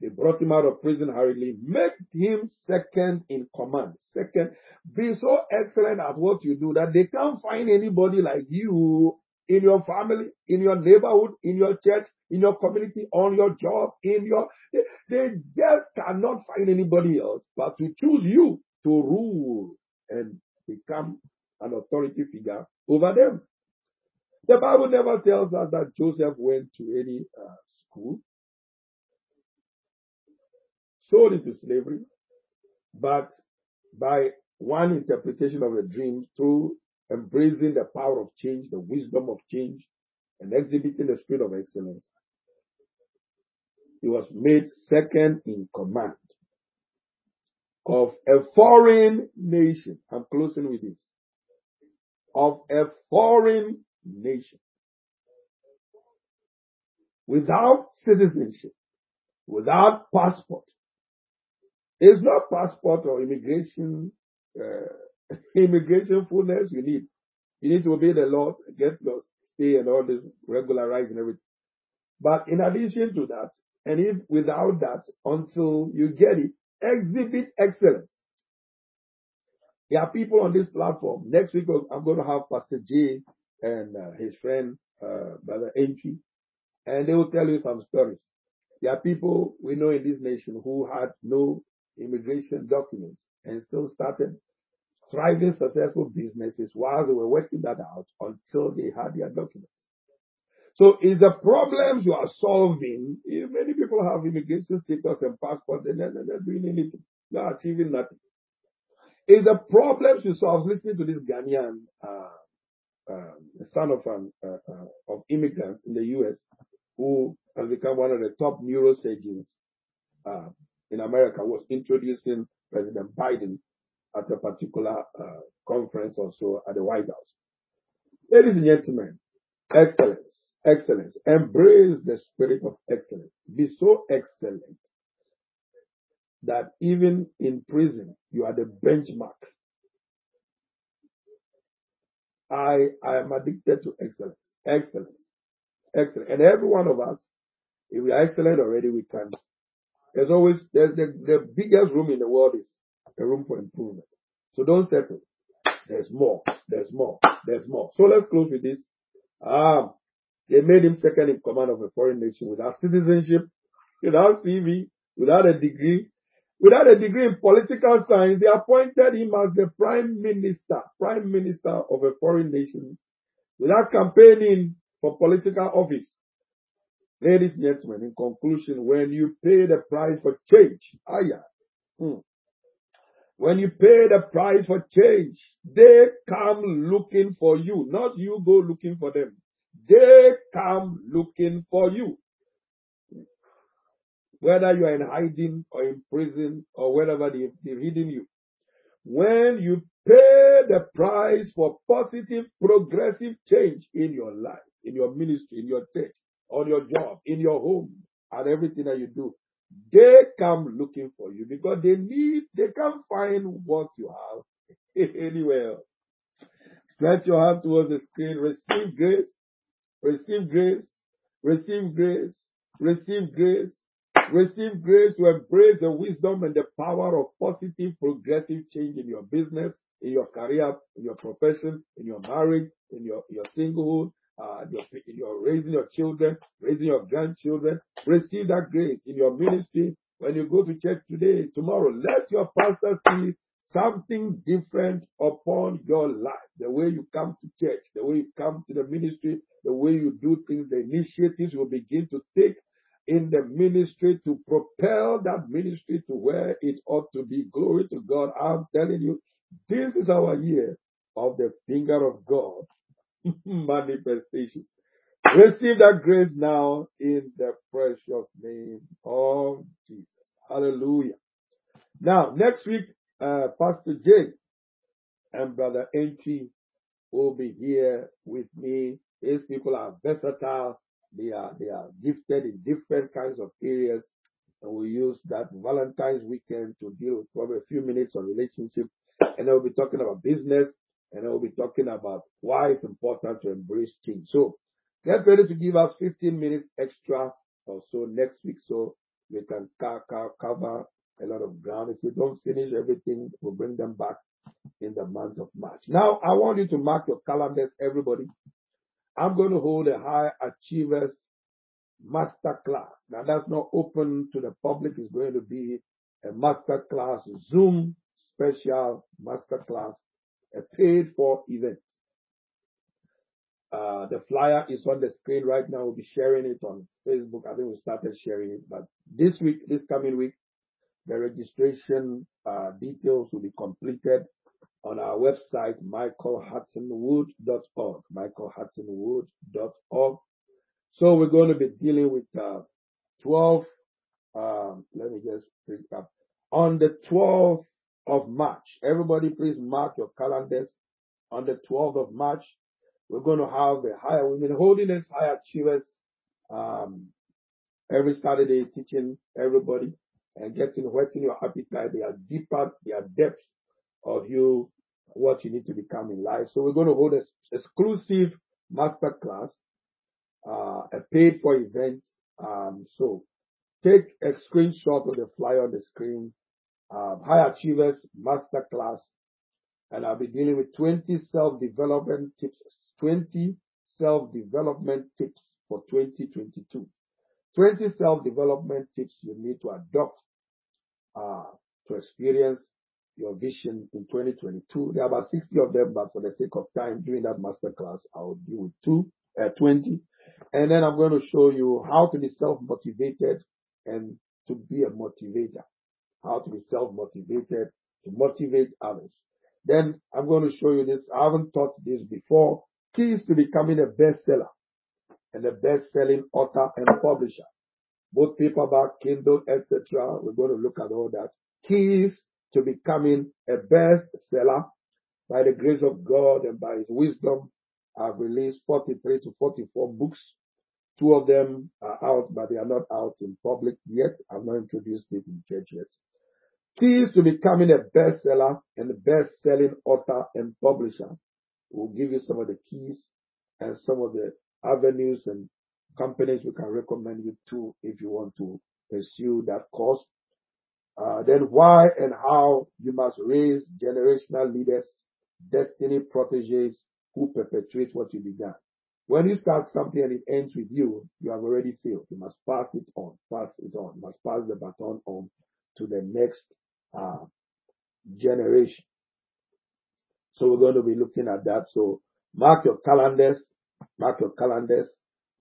They brought him out of prison hurriedly, made him second in command. Second, be so excellent at what you do that they can't find anybody like you in your family, in your neighborhood, in your church, in your community, on your job, in your, they, they just cannot find anybody else but to choose you to rule and become an authority figure over them. The Bible never tells us that Joseph went to any uh, school, sold into slavery, but by one interpretation of the dream through embracing the power of change, the wisdom of change, and exhibiting the spirit of excellence. He was made second in command of a foreign nation. I'm closing with this. Of a foreign nation. Without citizenship, without passport. It's not passport or immigration uh, (laughs) immigration fullness you need. You need to obey the laws, get your stay and all this regularize and everything. But in addition to that, and if without that, until you get it, exhibit excellence. There are people on this platform. Next week, I'm going to have Pastor J and uh, his friend, uh, Brother Entry, and they will tell you some stories. There are people we know in this nation who had no immigration documents and still started thriving, successful businesses while they were working that out until they had their documents. So is the problems you are solving, many people have immigration status and passport and they're, they're doing anything. They're achieving nothing. Is the problems you solve, listening to this Ghanaian, uh, uh, son of an, uh, uh, of immigrants in the U.S. who has become one of the top neurosurgeons, uh, in America was introducing President Biden at a particular uh, conference or so at the White House. Ladies and gentlemen, excellence, excellence. Embrace the spirit of excellence. Be so excellent that even in prison, you are the benchmark. I, I am addicted to excellence, excellence, excellence. And every one of us, if we are excellent already, we can. There's always, the, the biggest room in the world is a room for improvement. So don't settle. There's more. There's more. There's more. So let's close with this. Um, they made him second in command of a foreign nation without citizenship, without CV, without a degree, without a degree in political science. They appointed him as the prime minister, prime minister of a foreign nation without campaigning for political office. Ladies and gentlemen, in conclusion, when you pay the price for change, ah yeah, hmm, when you pay the price for change, they come looking for you, not you go looking for them. They come looking for you. Whether you are in hiding or in prison or wherever they, they're hiding you. When you pay the price for positive, progressive change in your life, in your ministry, in your church, on your job, in your home, and everything that you do, they come looking for you because they need, they can't find what you have (laughs) anywhere else. Stretch your hand towards the screen, receive grace, receive grace, receive grace, receive grace, receive grace to embrace the wisdom and the power of positive, progressive change in your business, in your career, in your profession, in your marriage, in your, your singlehood, uh, your, you're raising your children, raising your grandchildren. Receive that grace in your ministry. When you go to church today, tomorrow, let your pastor see something different upon your life. The way you come to church, the way you come to the ministry, the way you do things, the initiatives will begin to take in the ministry to propel that ministry to where it ought to be. Glory to God. I'm telling you, this is our year of the finger of God (laughs) manifestations. Receive that grace now in the precious name of Jesus. Hallelujah. Now, next week, uh, Pastor Jay and Brother Enchi will be here with me. These people are versatile. They are, they are gifted in different kinds of areas. And we use that Valentine's weekend to deal with probably a few minutes on relationship. And then we'll be talking about business and then we'll be talking about why it's important to embrace change. So get ready to give us 15 minutes extra or so next week so we can cover a lot of ground. If we don't finish everything, we'll bring them back in the month of March. Now, I want you to mark your calendars, everybody. I'm going to hold a high achievers master class. Now, that's not open to the public. It's going to be a master class, Zoom special master class a paid for event. Uh, the flyer is on the screen right now. We'll be sharing it on Facebook. I think we started sharing it, but this week, this coming week, the registration uh, details will be completed on our website, michaelhuttonwood.org, michaelhuttonwood.org. So we're going to be dealing with uh, 12, um, let me just pick up. On the 12th of March. Everybody please mark your calendars. On the 12th of March, we're going to have the higher women holiness, high achievers, um, every Saturday teaching everybody and getting whetting your appetite. They are deeper, they are depths of you, what you need to become in life. So we're going to hold an exclusive master class, uh, a paid for event. Um, so take a screenshot of the flyer on the screen um, High Achievers Masterclass, and I'll be dealing with 20 self-development tips, 20 self-development tips for 2022. 20 self-development tips you need to adopt uh, to experience your vision in 2022. There are about 60 of them, but for the sake of time, during that masterclass, I'll deal with two, uh, 20. And then I'm going to show you how to be self-motivated and to be a motivator how to be self-motivated, to motivate others. Then I'm going to show you this. I haven't taught this before. Keys to becoming a bestseller and a best-selling author and publisher. Both paperback, Kindle, etc. We're going to look at all that. Keys to becoming a bestseller by the grace of God and by His wisdom. I've released 43 to 44 books. Two of them are out, but they are not out in public yet. I've not introduced it in church yet. Keys to becoming a bestseller and best-selling author and publisher. We'll give you some of the keys and some of the avenues and companies we can recommend you to if you want to pursue that course. Uh, then why and how you must raise generational leaders, destiny proteges who perpetuate what you began. When you start something and it ends with you, you have already failed. You must pass it on, pass it on, you must pass the baton on to the next uh, generation. So we're going to be looking at that. So mark your calendars, mark your calendars,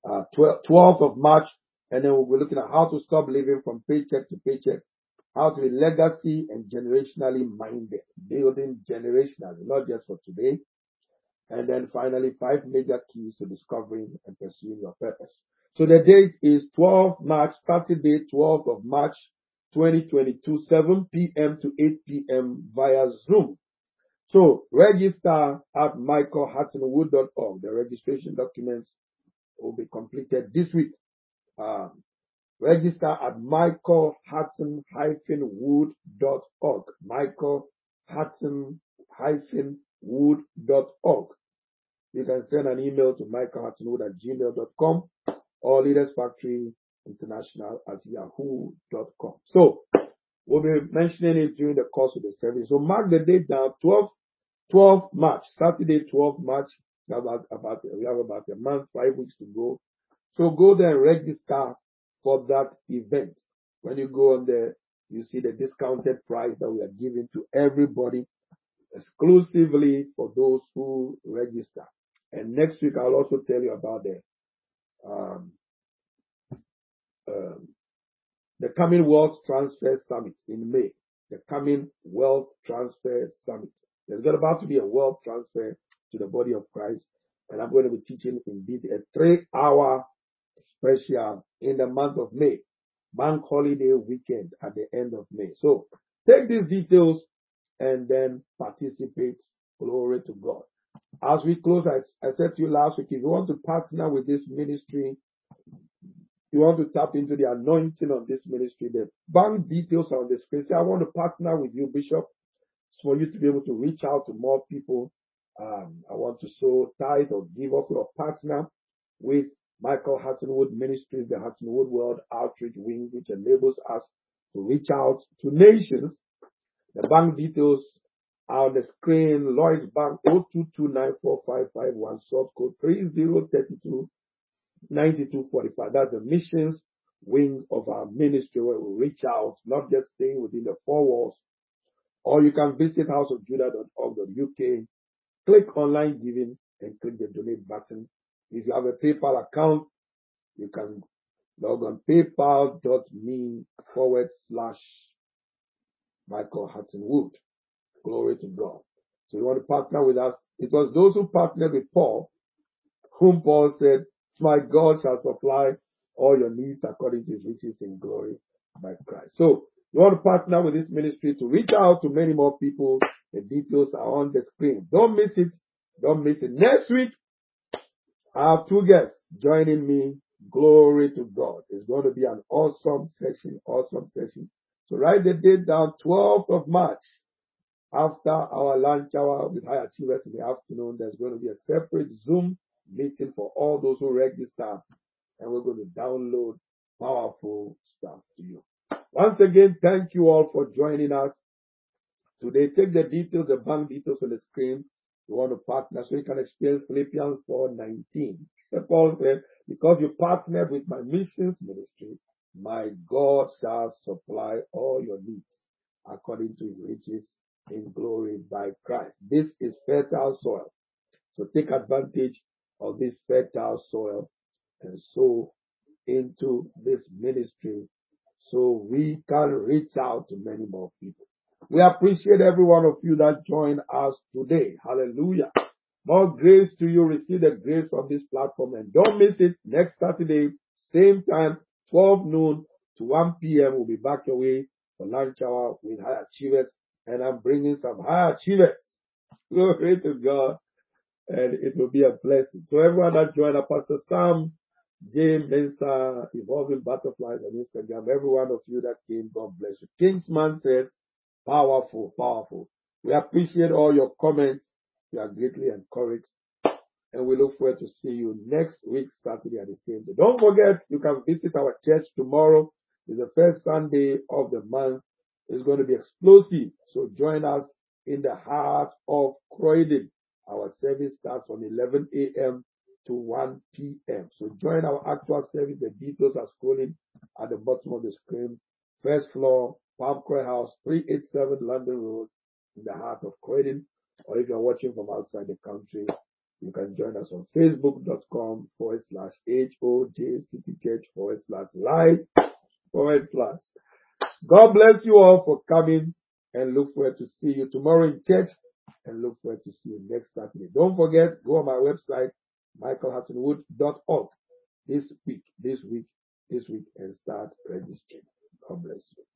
uh, 12th of March, and then we'll be looking at how to stop living from paycheck to paycheck, how to be legacy and generationally minded, building generationally, not just for today. And then finally, five major keys to discovering and pursuing your purpose. So the date is 12 March, Saturday, 12th of March, 2022, 7 p.m. to 8 p.m. via Zoom. So register at michaelhuttonwood.org. The registration documents will be completed this week. Um, register at michaelhutton-wood.org. michaelhutton-wood.org. You can send an email to michaelhuttonwood at gmail.com or Leaders Factory International at yahoo.com. So, we'll be mentioning it during the course of the service. So mark the date down, 12, 12 March, Saturday, 12 March. About, about, we have about a month, five weeks to go. So go there and register for that event. When you go on there, you see the discounted price that we are giving to everybody exclusively for those who register. And next week I'll also tell you about the um, um, the coming Wealth Transfer Summit in May. The coming Wealth Transfer Summit. There's going about to be a wealth transfer to the body of Christ, and I'm going to be teaching in detail a three-hour special in the month of May, bank holiday weekend at the end of May. So take these details and then participate. Glory to God. As we close, I, I said to you last week, if you want to partner with this ministry, you want to tap into the anointing of this ministry, the bank details are on the screen. Say, I want to partner with you, Bishop, for you to be able to reach out to more people. Um, I want to sow tithe or give up or partner with Michael Hutton-Wood Ministries, the Hattonwood World Outreach Wing, which enables us to reach out to nations. The bank details are on the screen. Lloyds Bank 022945551 sort code 3032 9245. That's the missions wing of our ministry where we reach out, not just staying within the four walls. Or you can visit houseofjudah.org.uk, click online giving and click the donate button. If you have a PayPal account, you can log on paypal.me forward slash Michael Hutton-Wood. Glory to God. So you want to partner with us. It was those who partnered with Paul, whom Paul said, my God shall supply all your needs according to his riches in glory by Christ. So you want to partner with this ministry to reach out to many more people. The details are on the screen. Don't miss it. Don't miss it. Next week, I have two guests joining me. Glory to God. It's going to be an awesome session. Awesome session. So write the date down, 12th of March. After our lunch hour with high achievers in the afternoon, there's going to be a separate Zoom meeting for all those who register and we're going to download powerful stuff to you. Once again, thank you all for joining us today. Take the details, the bank details on the screen. You want to partner so you can experience Philippians 4:19. Paul said, because you partnered with my missions ministry, my God shall supply all your needs according to his riches in glory by Christ. This is fertile soil. So take advantage of this fertile soil and sow into this ministry so we can reach out to many more people. We appreciate every one of you that joined us today. Hallelujah. More grace to you. Receive the grace from this platform and don't miss it next Saturday, same time, 12 noon to 1 p.m. We'll be back your way for lunch hour with high achievers and I'm bringing some high achievers. (laughs) Glory to God and it will be a blessing. So everyone that joined us, Pastor Sam, James, Mensa, Evolving Butterflies on Instagram, every one of you that came, God bless you. Kingsman says, powerful, powerful. We appreciate all your comments. We are greatly encouraged. And we look forward to see you next week, Saturday at the same day. Don't forget, you can visit our church tomorrow. It's the first Sunday of the month. It's going to be explosive. So join us in the heart of Croydon. Our service starts from 11 a.m. to 1 p.m. So join our actual service. The details are scrolling at the bottom of the screen. First floor, Palm Croix House, 387 London Road, in the heart of Croydon. Or if you're watching from outside the country, you can join us on facebook.com forward slash HOJ City Church forward slash live forward slash. God bless you all for coming and look forward to see you tomorrow in church and look forward to see you next Saturday. Don't forget, go on my website, michaelhuttonwood.org this week, this week, this week, and start registering. God bless you.